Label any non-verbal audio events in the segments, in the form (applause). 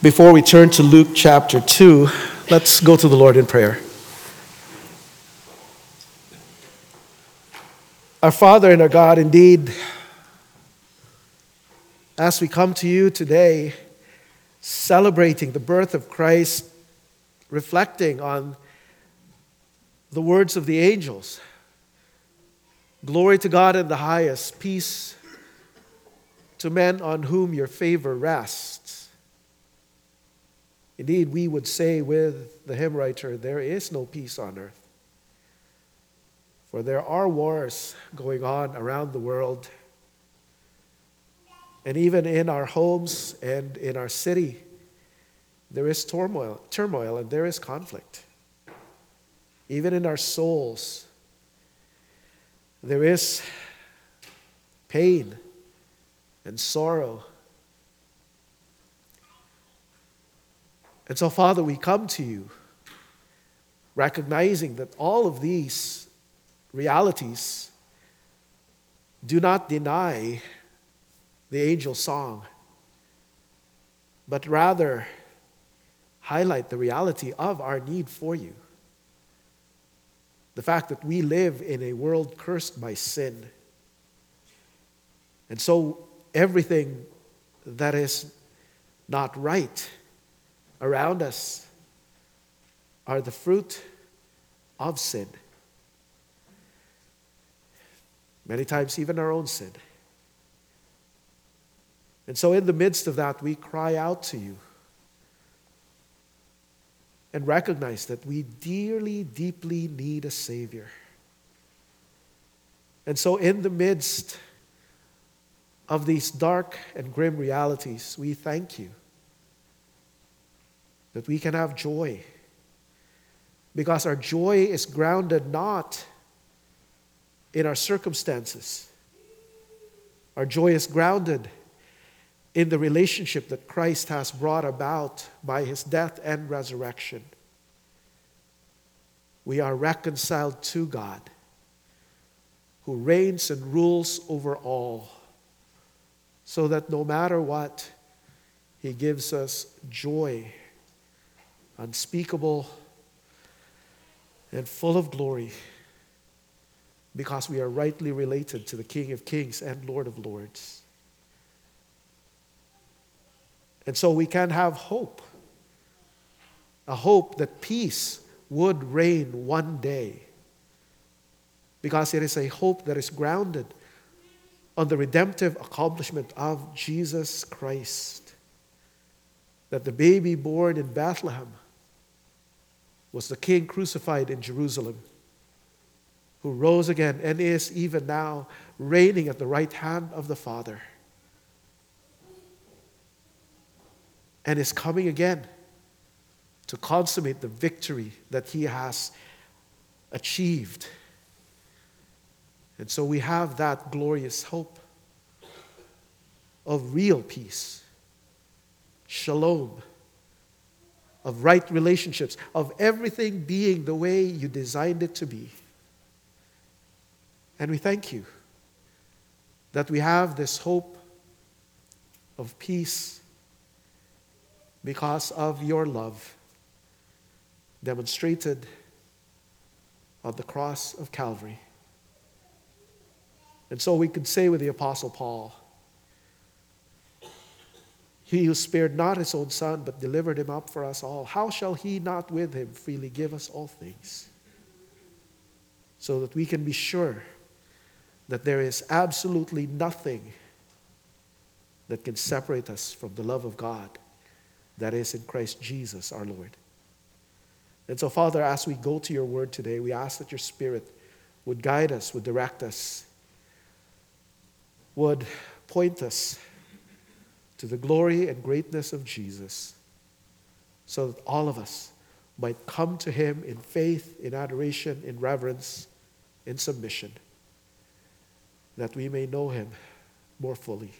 Before we turn to Luke chapter 2, let's go to the Lord in prayer. Our Father and our God, indeed, as we come to you today, celebrating the birth of Christ, reflecting on the words of the angels Glory to God in the highest, peace to men on whom your favor rests. Indeed, we would say with the hymn writer, there is no peace on earth. For there are wars going on around the world. And even in our homes and in our city, there is turmoil, turmoil and there is conflict. Even in our souls, there is pain and sorrow. And so, Father, we come to you recognizing that all of these realities do not deny the angel song, but rather highlight the reality of our need for you. The fact that we live in a world cursed by sin. And so everything that is not right around us are the fruit of sin. Many times, even our own sin. And so, in the midst of that, we cry out to you and recognize that we dearly, deeply need a Savior. And so, in the midst of these dark and grim realities, we thank you that we can have joy. Because our joy is grounded not in our circumstances, our joy is grounded in the relationship that Christ has brought about by his death and resurrection. We are reconciled to God, who reigns and rules over all, so that no matter what, he gives us joy, unspeakable and full of glory, because we are rightly related to the King of Kings and Lord of Lords. And so we can have hope a hope that peace would reign one day. Because it is a hope that is grounded on the redemptive accomplishment of Jesus Christ. That the baby born in Bethlehem was the king crucified in Jerusalem, who rose again and is even now reigning at the right hand of the Father. and is coming again to consummate the victory that he has achieved. And so we have that glorious hope of real peace, shalom, of right relationships, of everything being the way you designed it to be. And we thank you that we have this hope of peace because of your love demonstrated on the cross of Calvary. And so we could say with the Apostle Paul, He who spared not his own son, but delivered him up for us all, how shall he not with him freely give us all things? So that we can be sure that there is absolutely nothing that can separate us from the love of God that is in Christ Jesus our Lord. And so, Father, as we go to your word today, we ask that your Spirit would guide us, would direct us, would point us to the glory and greatness of Jesus, so that all of us might come to him in faith, in adoration, in reverence, in submission, that we may know him more fully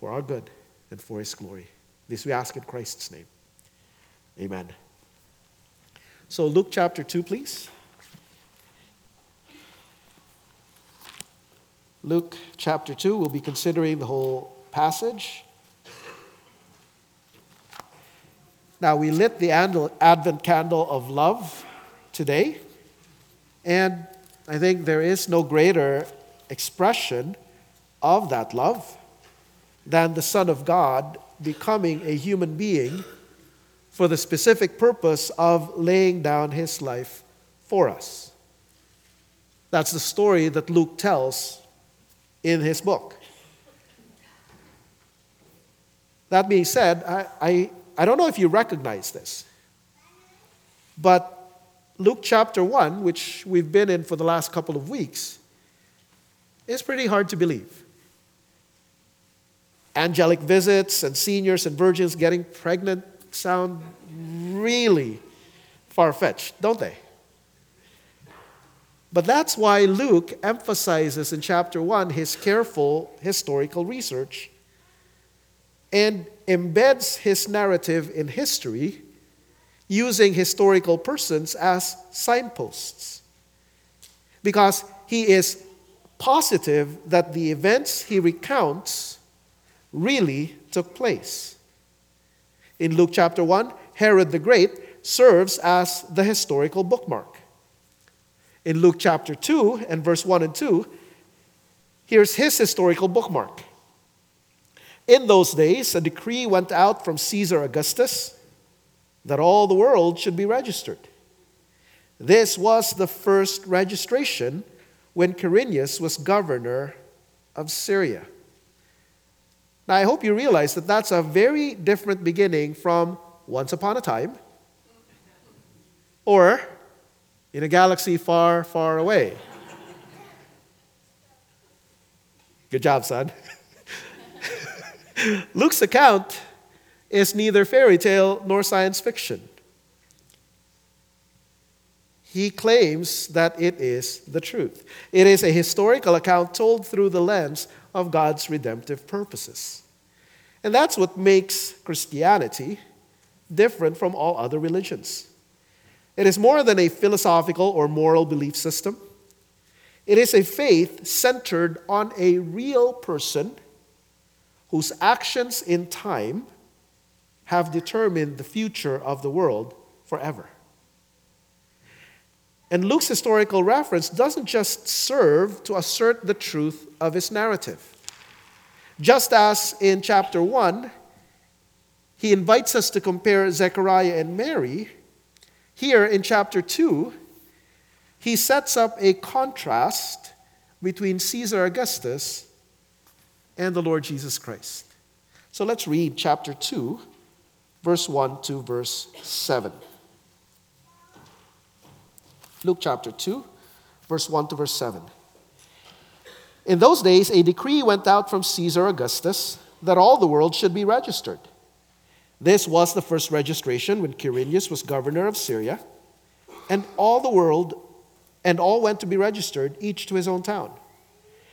for our good and for his glory. This we ask in Christ's name. Amen. So, Luke chapter 2, please. Luke chapter 2, we'll be considering the whole passage. Now, we lit the Advent candle of love today, and I think there is no greater expression of that love than the Son of God becoming a human being for the specific purpose of laying down his life for us. That's the story that Luke tells in his book. That being said, I, I, I don't know if you recognize this, but Luke chapter 1, which we've been in for the last couple of weeks, is pretty hard to believe. Angelic visits and seniors and virgins getting pregnant sound really far fetched, don't they? But that's why Luke emphasizes in chapter 1 his careful historical research and embeds his narrative in history using historical persons as signposts. Because he is positive that the events he recounts really took place. In Luke chapter 1, Herod the Great serves as the historical bookmark. In Luke chapter 2 and verse 1 and 2, here's his historical bookmark. In those days, a decree went out from Caesar Augustus that all the world should be registered. This was the first registration when Quirinius was governor of Syria. Now, I hope you realize that that's a very different beginning from once upon a time or in a galaxy far, far away. Good job, son. (laughs) (laughs) Luke's account is neither fairy tale nor science fiction. He claims that it is the truth. It is a historical account told through the lens of God's redemptive purposes. And that's what makes Christianity different from all other religions. It is more than a philosophical or moral belief system. It is a faith centered on a real person whose actions in time have determined the future of the world forever. And Luke's historical reference doesn't just serve to assert the truth of his narrative. Just as in chapter 1, he invites us to compare Zechariah and Mary, here in chapter 2, he sets up a contrast between Caesar Augustus and the Lord Jesus Christ. So let's read chapter 2, verse 1 to verse 7. Luke chapter 2, verse 1 to verse 7. In those days, a decree went out from Caesar Augustus that all the world should be registered. This was the first registration when Quirinius was governor of Syria, and all the world and all went to be registered, each to his own town.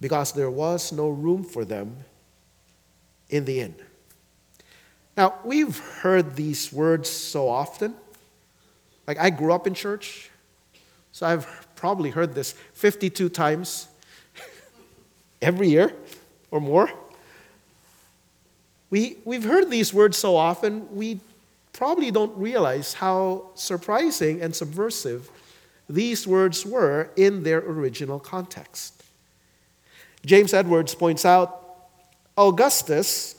because there was no room for them in the inn. Now, we've heard these words so often. Like, I grew up in church, so I've probably heard this 52 times (laughs) every year or more. We, we've heard these words so often, we probably don't realize how surprising and subversive these words were in their original context. James Edwards points out Augustus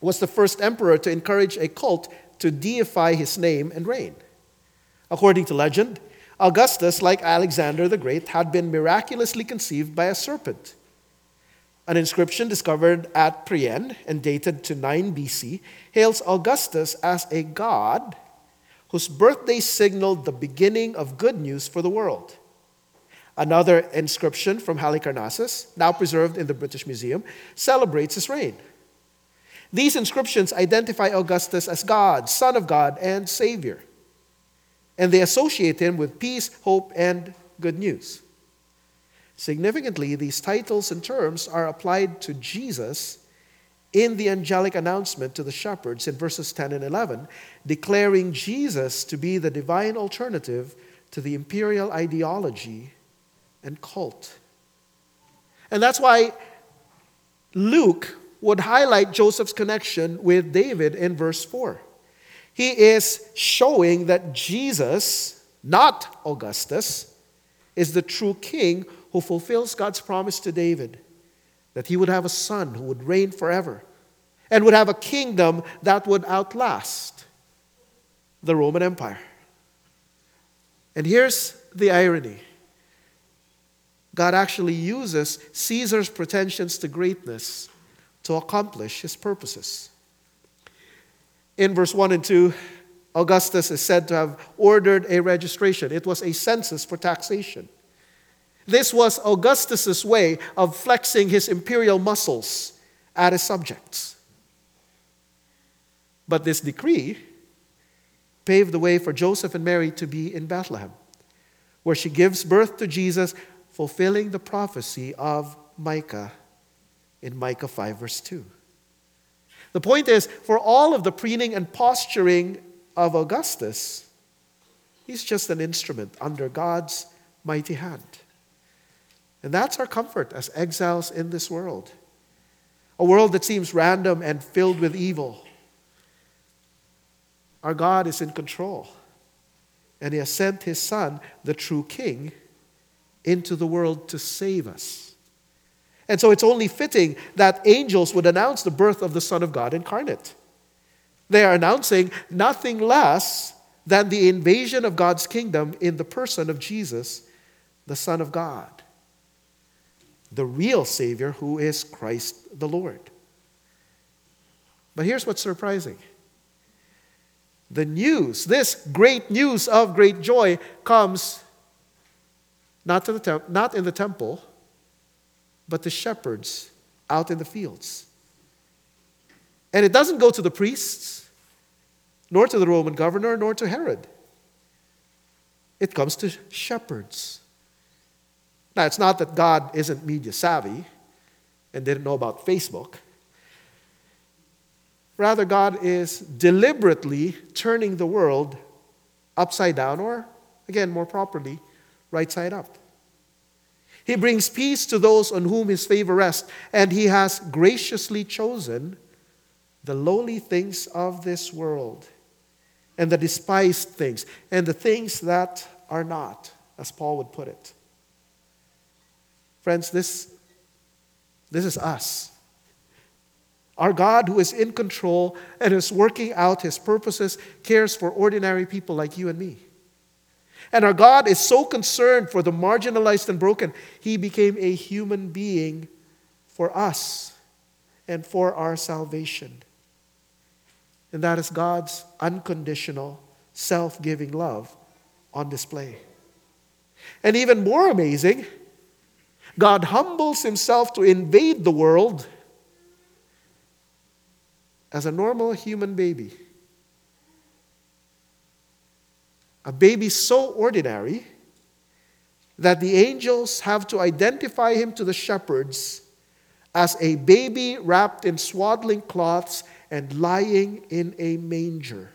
was the first emperor to encourage a cult to deify his name and reign. According to legend, Augustus, like Alexander the Great, had been miraculously conceived by a serpent. An inscription discovered at Priene and dated to 9 BC hails Augustus as a god whose birthday signaled the beginning of good news for the world. Another inscription from Halicarnassus, now preserved in the British Museum, celebrates his reign. These inscriptions identify Augustus as God, Son of God, and Savior. and they associate him with peace, hope, and good news. Significantly, these titles and terms are applied to Jesus in the angelic announcement to the shepherds in verses 10 and 11, declaring Jesus to be the divine alternative to the imperial ideology and cult. And that's why Luke would highlight Joseph's connection with David in verse 4. He is showing that Jesus, not Augustus, is the true king who fulfills God's promise to David that he would have a son who would reign forever and would have a kingdom that would outlast the Roman Empire. And here's the irony God actually uses Caesar's pretensions to greatness to accomplish his purposes. In verse 1 and 2, Augustus is said to have ordered a registration. It was a census for taxation. This was Augustus's way of flexing his imperial muscles at his subjects. But this decree paved the way for Joseph and Mary to be in Bethlehem, where she gives birth to Jesus, fulfilling the prophecy of Micah in Micah 5, verse 2. The point is, for all of the preening and posturing of Augustus, he's just an instrument under God's mighty hand. And that's our comfort as exiles in this world. A world that seems random and filled with evil. Our God is in control. And He has sent His Son, the true King, into the world to save us. And so it's only fitting that angels would announce the birth of the Son of God incarnate. They are announcing nothing less than the invasion of God's kingdom in the person of Jesus, the Son of God the real Savior who is Christ the Lord. But here's what's surprising the news, this great news of great joy, comes not, to the temp- not in the temple, but to shepherds out in the fields. And it doesn't go to the priests, nor to the Roman governor, nor to Herod. It comes to shepherds. Now, it's not that God isn't media savvy and didn't know about Facebook. Rather, God is deliberately turning the world upside down, or again, more properly, right side up. He brings peace to those on whom his favor rests, and he has graciously chosen the lowly things of this world, and the despised things, and the things that are not, as Paul would put it. Friends, this, this is us. Our God, who is in control and is working out his purposes, cares for ordinary people like you and me. And our God is so concerned for the marginalized and broken, he became a human being for us and for our salvation. And that is God's unconditional, self giving love on display. And even more amazing, God humbles himself to invade the world as a normal human baby. A baby so ordinary that the angels have to identify him to the shepherds as a baby wrapped in swaddling cloths and lying in a manger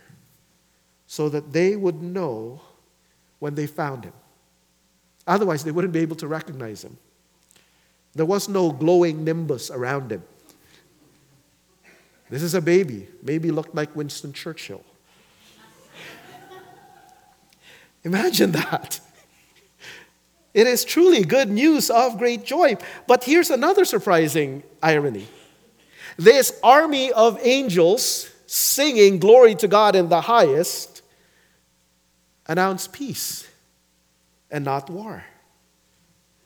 so that they would know when they found him. Otherwise, they wouldn't be able to recognize him. There was no glowing nimbus around him. This is a baby, maybe looked like Winston Churchill. Imagine (laughs) that. It is truly good news of great joy. But here's another surprising irony this army of angels singing glory to God in the highest announce peace and not war.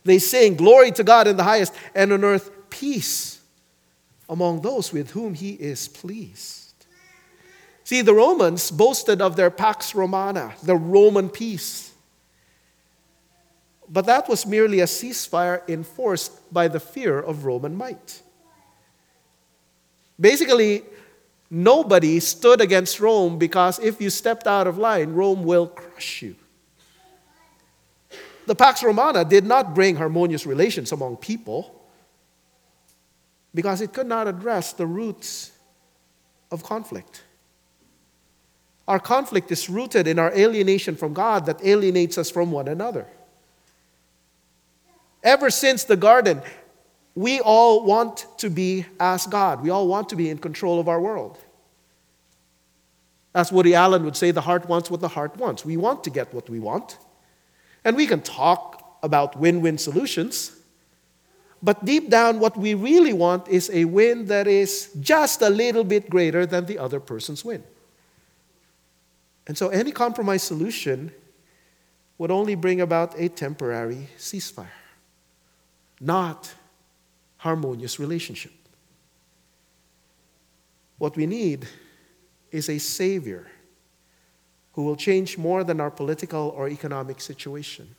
They sing, Glory to God in the highest, and on earth peace among those with whom he is pleased. See, the Romans boasted of their Pax Romana, the Roman peace. But that was merely a ceasefire enforced by the fear of Roman might. Basically, nobody stood against Rome because if you stepped out of line, Rome will crush you. The Pax Romana did not bring harmonious relations among people because it could not address the roots of conflict. Our conflict is rooted in our alienation from God that alienates us from one another. Ever since the garden, we all want to be as God. We all want to be in control of our world. As Woody Allen would say, the heart wants what the heart wants. We want to get what we want. And we can talk about win win solutions. But deep down, what we really want is a win that is just a little bit greater than the other person's win. And so any compromise solution would only bring about a temporary ceasefire, not harmonious relationship. What we need is a savior who will change more than our political or economic situation.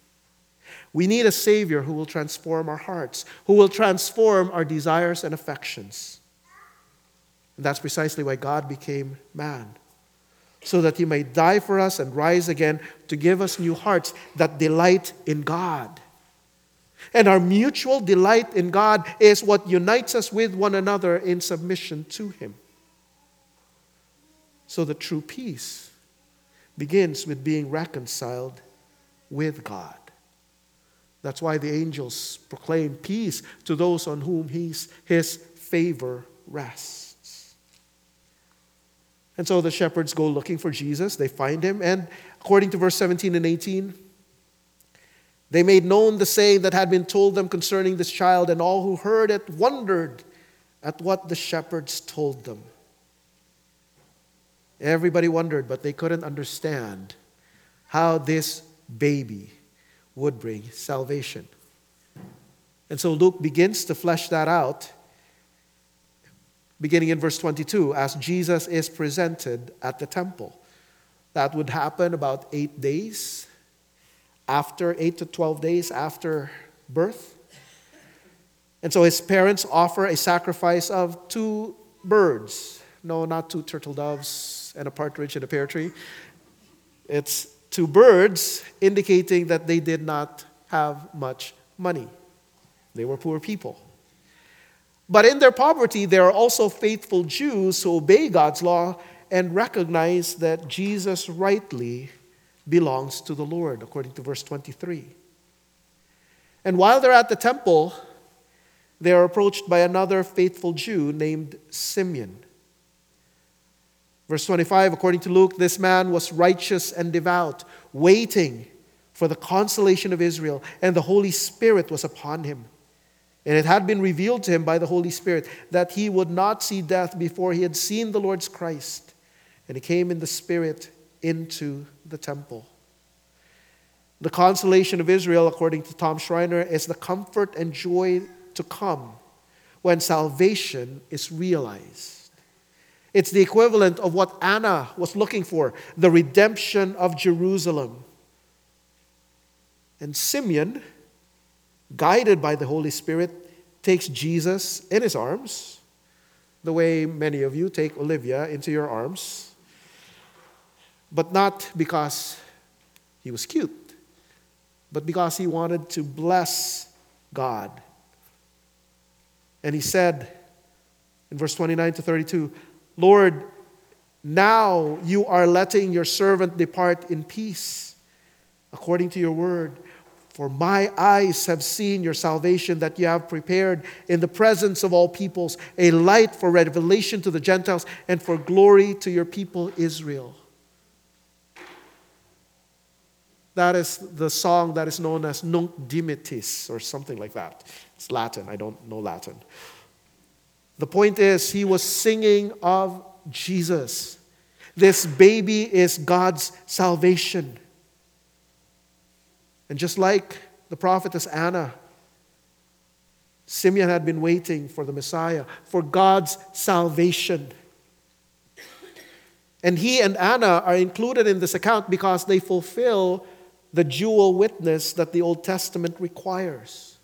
We need a Savior who will transform our hearts, who will transform our desires and affections. And that's precisely why God became man, so that He may die for us and rise again to give us new hearts that delight in God. And our mutual delight in God is what unites us with one another in submission to Him. So the true peace begins with being reconciled with God. That's why the angels proclaim peace to those on whom he's, his favor rests. And so the shepherds go looking for Jesus. They find him. And according to verse 17 and 18, they made known the saying that had been told them concerning this child, and all who heard it wondered at what the shepherds told them. Everybody wondered, but they couldn't understand how this baby would bring salvation. And so Luke begins to flesh that out, beginning in verse 22, as Jesus is presented at the temple. That would happen about eight days after, eight to 12 days after birth. And so his parents offer a sacrifice of two birds. No, not two turtle doves, and a partridge in a pear tree. It's two birds indicating that they did not have much money. They were poor people. But in their poverty, there are also faithful Jews who obey God's law and recognize that Jesus rightly belongs to the Lord, according to verse 23. And while they're at the temple, they are approached by another faithful Jew named Simeon. Verse 25, according to Luke, this man was righteous and devout, waiting for the consolation of Israel, and the Holy Spirit was upon him. And it had been revealed to him by the Holy Spirit that he would not see death before he had seen the Lord's Christ. And he came in the Spirit into the temple. The consolation of Israel, according to Tom Schreiner, is the comfort and joy to come when salvation is realized. It's the equivalent of what Anna was looking for the redemption of Jerusalem. And Simeon, guided by the Holy Spirit, takes Jesus in his arms, the way many of you take Olivia into your arms, but not because he was cute, but because he wanted to bless God. And he said in verse 29 to 32, Lord, now you are letting your servant depart in peace, according to your word. For my eyes have seen your salvation that you have prepared in the presence of all peoples, a light for revelation to the Gentiles and for glory to your people Israel. That is the song that is known as Nunc Dimittis, or something like that. It's Latin, I don't know Latin. The point is, he was singing of Jesus. This baby is God's salvation. And just like the prophetess Anna, Simeon had been waiting for the Messiah, for God's salvation. And he and Anna are included in this account because they fulfill the dual witness that the Old Testament requires.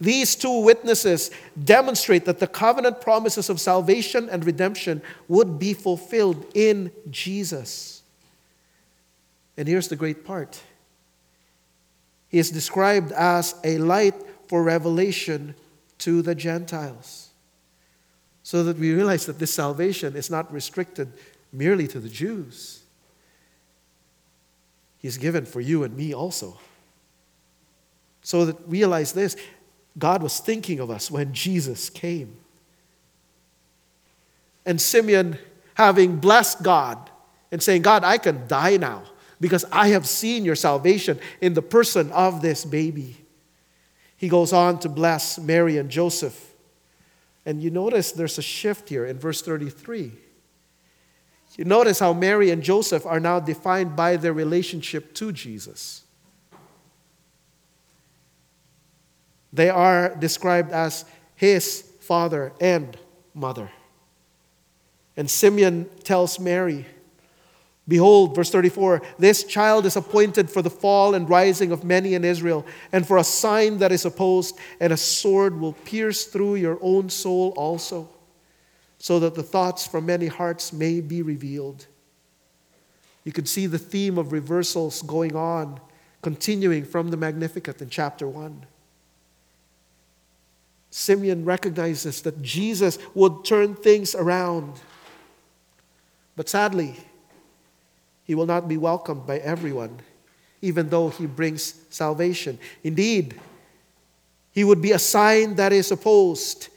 These two witnesses demonstrate that the covenant promises of salvation and redemption would be fulfilled in Jesus. And here's the great part He is described as a light for revelation to the Gentiles. So that we realize that this salvation is not restricted merely to the Jews, He's given for you and me also. So that realize this God was thinking of us when Jesus came. And Simeon, having blessed God and saying, God, I can die now because I have seen your salvation in the person of this baby. He goes on to bless Mary and Joseph. And you notice there's a shift here in verse 33. You notice how Mary and Joseph are now defined by their relationship to Jesus. They are described as his father and mother. And Simeon tells Mary, Behold, verse 34 this child is appointed for the fall and rising of many in Israel, and for a sign that is opposed, and a sword will pierce through your own soul also, so that the thoughts from many hearts may be revealed. You could see the theme of reversals going on, continuing from the Magnificat in chapter 1. Simeon recognizes that Jesus would turn things around. But sadly, he will not be welcomed by everyone, even though he brings salvation. Indeed, he would be a sign that is opposed.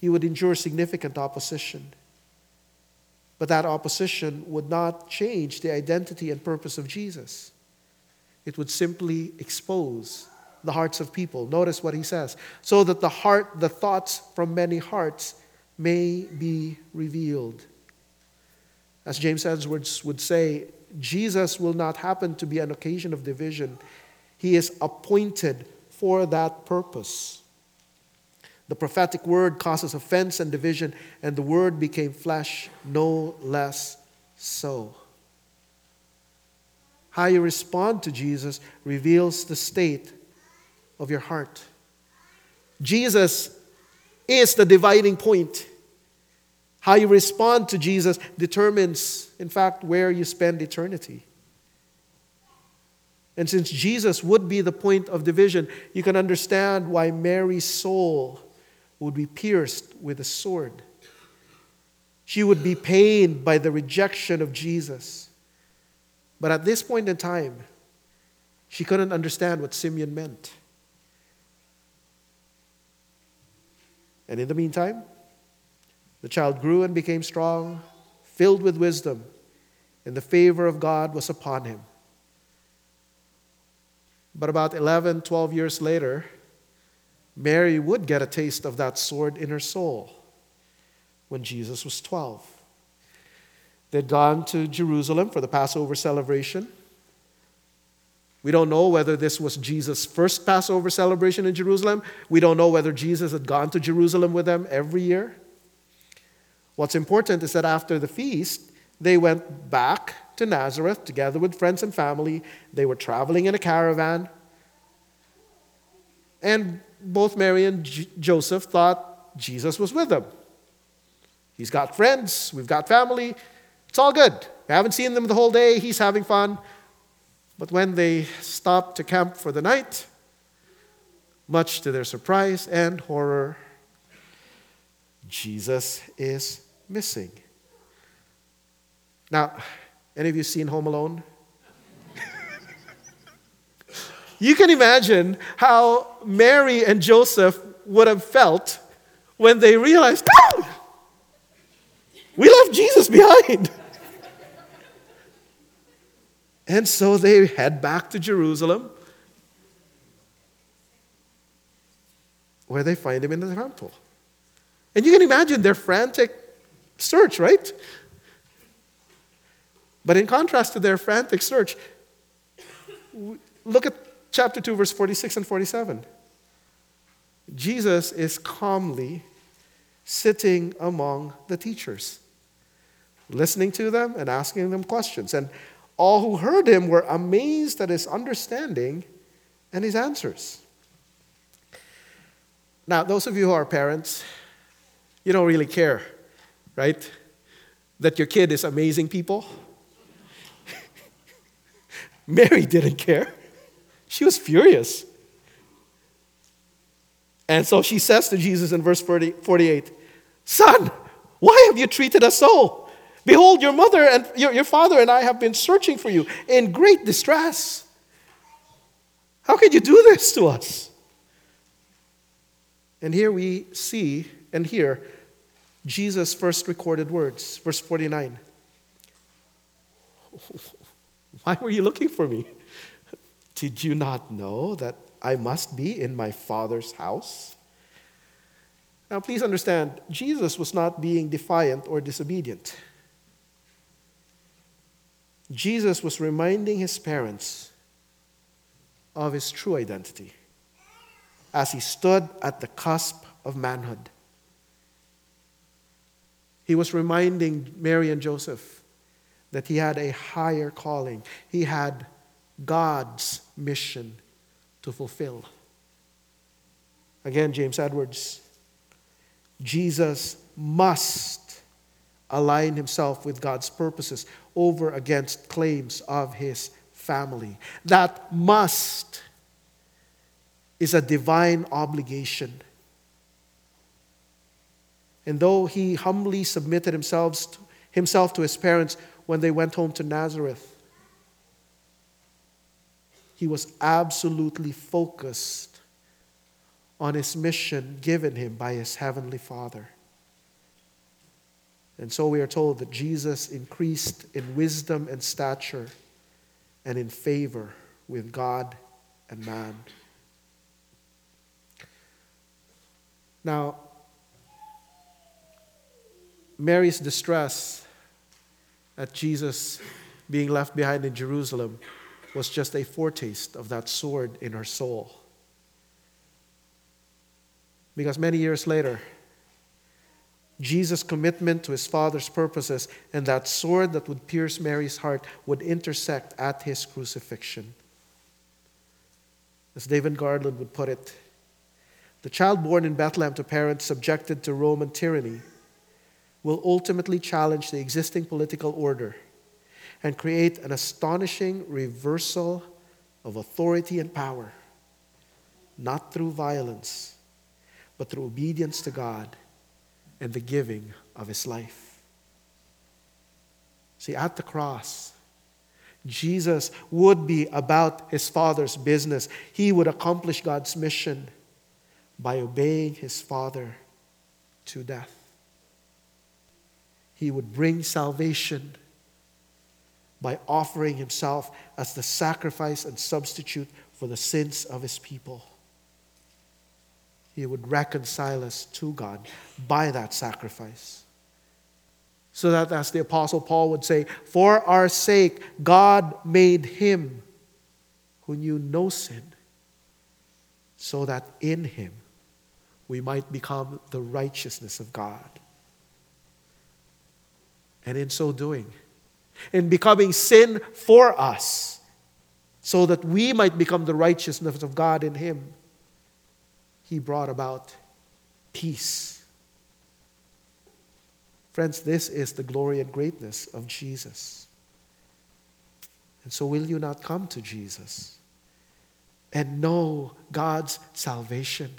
He would endure significant opposition. But that opposition would not change the identity and purpose of Jesus. It would simply expose the hearts of people. Notice what he says. So that the heart, the thoughts from many hearts may be revealed. As James Edwards would say, Jesus will not happen to be an occasion of division. He is appointed for that purpose. The prophetic word causes offense and division, and the word became flesh, no less so. How you respond to Jesus reveals the state of your heart. Jesus is the dividing point. How you respond to Jesus determines, in fact, where you spend eternity. And since Jesus would be the point of division, you can understand why Mary's soul would be pierced with a sword. She would be pained by the rejection of Jesus. But at this point in time, she couldn't understand what Simeon meant. And in the meantime, the child grew and became strong, filled with wisdom, and the favor of God was upon him. But about 11, 12 years later, Mary would get a taste of that sword in her soul when Jesus was 12. They'd gone to Jerusalem for the Passover celebration. We don't know whether this was Jesus' first Passover celebration in Jerusalem. We don't know whether Jesus had gone to Jerusalem with them every year. What's important is that after the feast, they went back to Nazareth together with friends and family. They were traveling in a caravan. And both Mary and J- Joseph thought Jesus was with them. He's got friends, we've got family, it's all good. We haven't seen them the whole day, he's having fun. But when they stopped to camp for the night, much to their surprise and horror, Jesus is missing. Now, any of you seen Home Alone? (laughs) you can imagine how Mary and Joseph would have felt when they realized, oh, we left Jesus behind. (laughs) And so they head back to Jerusalem, where they find him in the temple. And you can imagine their frantic search, right? But in contrast to their frantic search, look at chapter 2, verse 46 and 47. Jesus is calmly sitting among the teachers, listening to them and asking them questions. And all who heard him were amazed at his understanding and his answers. Now, those of you who are parents, you don't really care, right? That your kid is amazing people. (laughs) Mary didn't care. She was furious. And so she says to Jesus in verse 40, 48, Son, why have you treated us so? Behold, your mother and your, your father and I have been searching for you in great distress. How could you do this to us? And here we see and hear Jesus' first recorded words, verse 49. (laughs) Why were you looking for me? Did you not know that I must be in my Father's house? Now, please understand, Jesus was not being defiant or disobedient. Jesus was reminding his parents of his true identity as he stood at the cusp of manhood. He was reminding Mary and Joseph that he had a higher calling, he had God's mission to fulfill. Again, James Edwards Jesus must align himself with God's purposes over against claims of his family. That must is a divine obligation. And though he humbly submitted himself to, himself to his parents when they went home to Nazareth, he was absolutely focused on his mission given him by his heavenly Father. And so we are told that Jesus increased in wisdom and stature and in favor with God and man. Now, Mary's distress at Jesus being left behind in Jerusalem was just a foretaste of that sword in her soul. Because many years later, Jesus' commitment to his Father's purposes and that sword that would pierce Mary's heart would intersect at his crucifixion. As David Garland would put it, the child born in Bethlehem to parents subjected to Roman tyranny will ultimately challenge the existing political order and create an astonishing reversal of authority and power, not through violence, but through obedience to God and the giving of his life. See, at the cross, Jesus would be about his Father's business. He would accomplish God's mission by obeying his Father to death. He would bring salvation by offering himself as the sacrifice and substitute for the sins of his people. He would reconcile us to God by that sacrifice. So that, as the Apostle Paul would say, for our sake, God made him who knew no sin, so that in him we might become the righteousness of God. And in so doing, in becoming sin for us, so that we might become the righteousness of God in Him, He brought about peace. Friends, this is the glory and greatness of Jesus. And so, will you not come to Jesus and know God's salvation?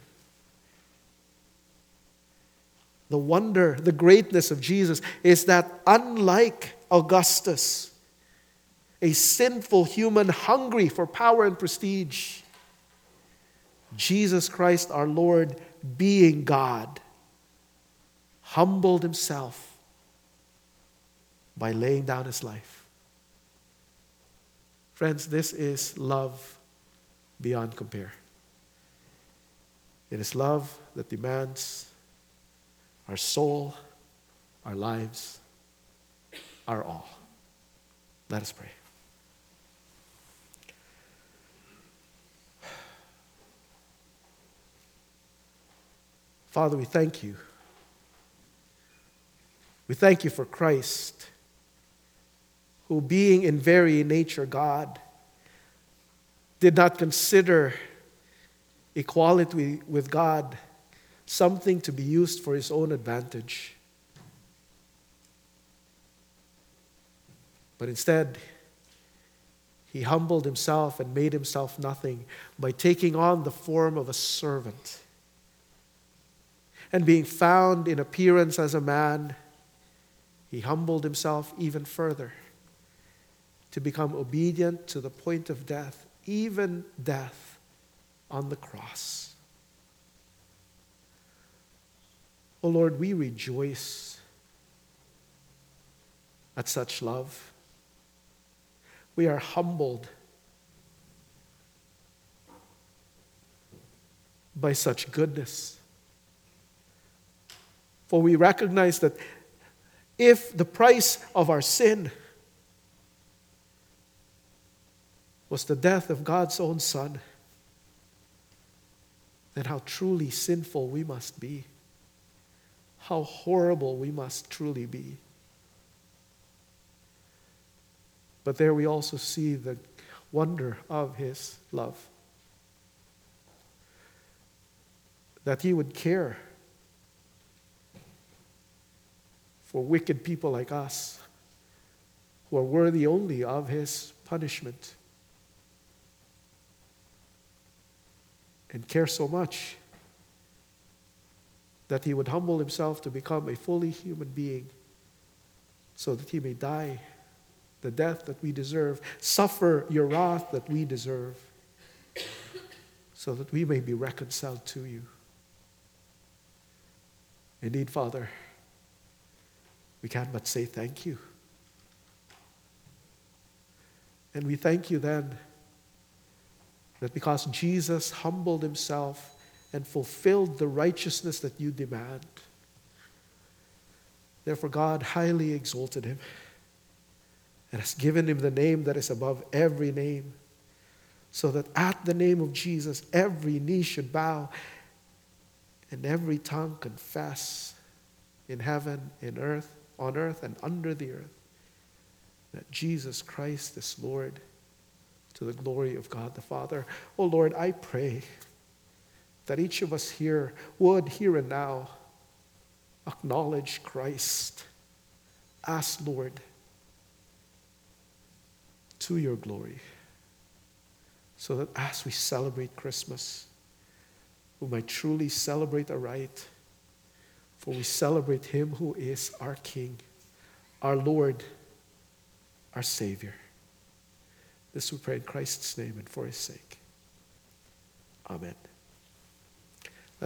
The wonder, the greatness of Jesus is that unlike Augustus, a sinful human hungry for power and prestige, Jesus Christ our Lord, being God, humbled himself by laying down his life. Friends, this is love beyond compare. It is love that demands our soul, our lives, our all. Let us pray. Father, we thank you. We thank you for Christ, who, being in very nature God, did not consider equality with God something to be used for his own advantage. But instead, he humbled himself and made himself nothing by taking on the form of a servant. And being found in appearance as a man, he humbled himself even further to become obedient to the point of death, even death on the cross. Oh Lord, we rejoice at such love. We are humbled by such goodness. For we recognize that if the price of our sin was the death of God's own Son, then how truly sinful we must be. How horrible we must truly be. But there we also see the wonder of His love. That He would care for wicked people like us who are worthy only of His punishment. And care so much that He would humble Himself to become a fully human being so that He may die the death that we deserve, suffer your wrath that we deserve, so that we may be reconciled to you. Indeed, Father, we can but say thank you. And we thank you then that because Jesus humbled himself and fulfilled the righteousness that you demand, therefore God highly exalted him and has given him the name that is above every name, so that at the name of Jesus every knee should bow and every tongue confess in heaven, in earth, on earth, and under the earth that Jesus Christ is Lord to the glory of God the Father. Oh Lord, I pray that each of us here would, here and now, acknowledge Christ as Lord to your glory. So that as we celebrate Christmas, we might truly celebrate aright. For we celebrate Him who is our King, our Lord, our Savior. This we pray in Christ's name and for His sake. Amen.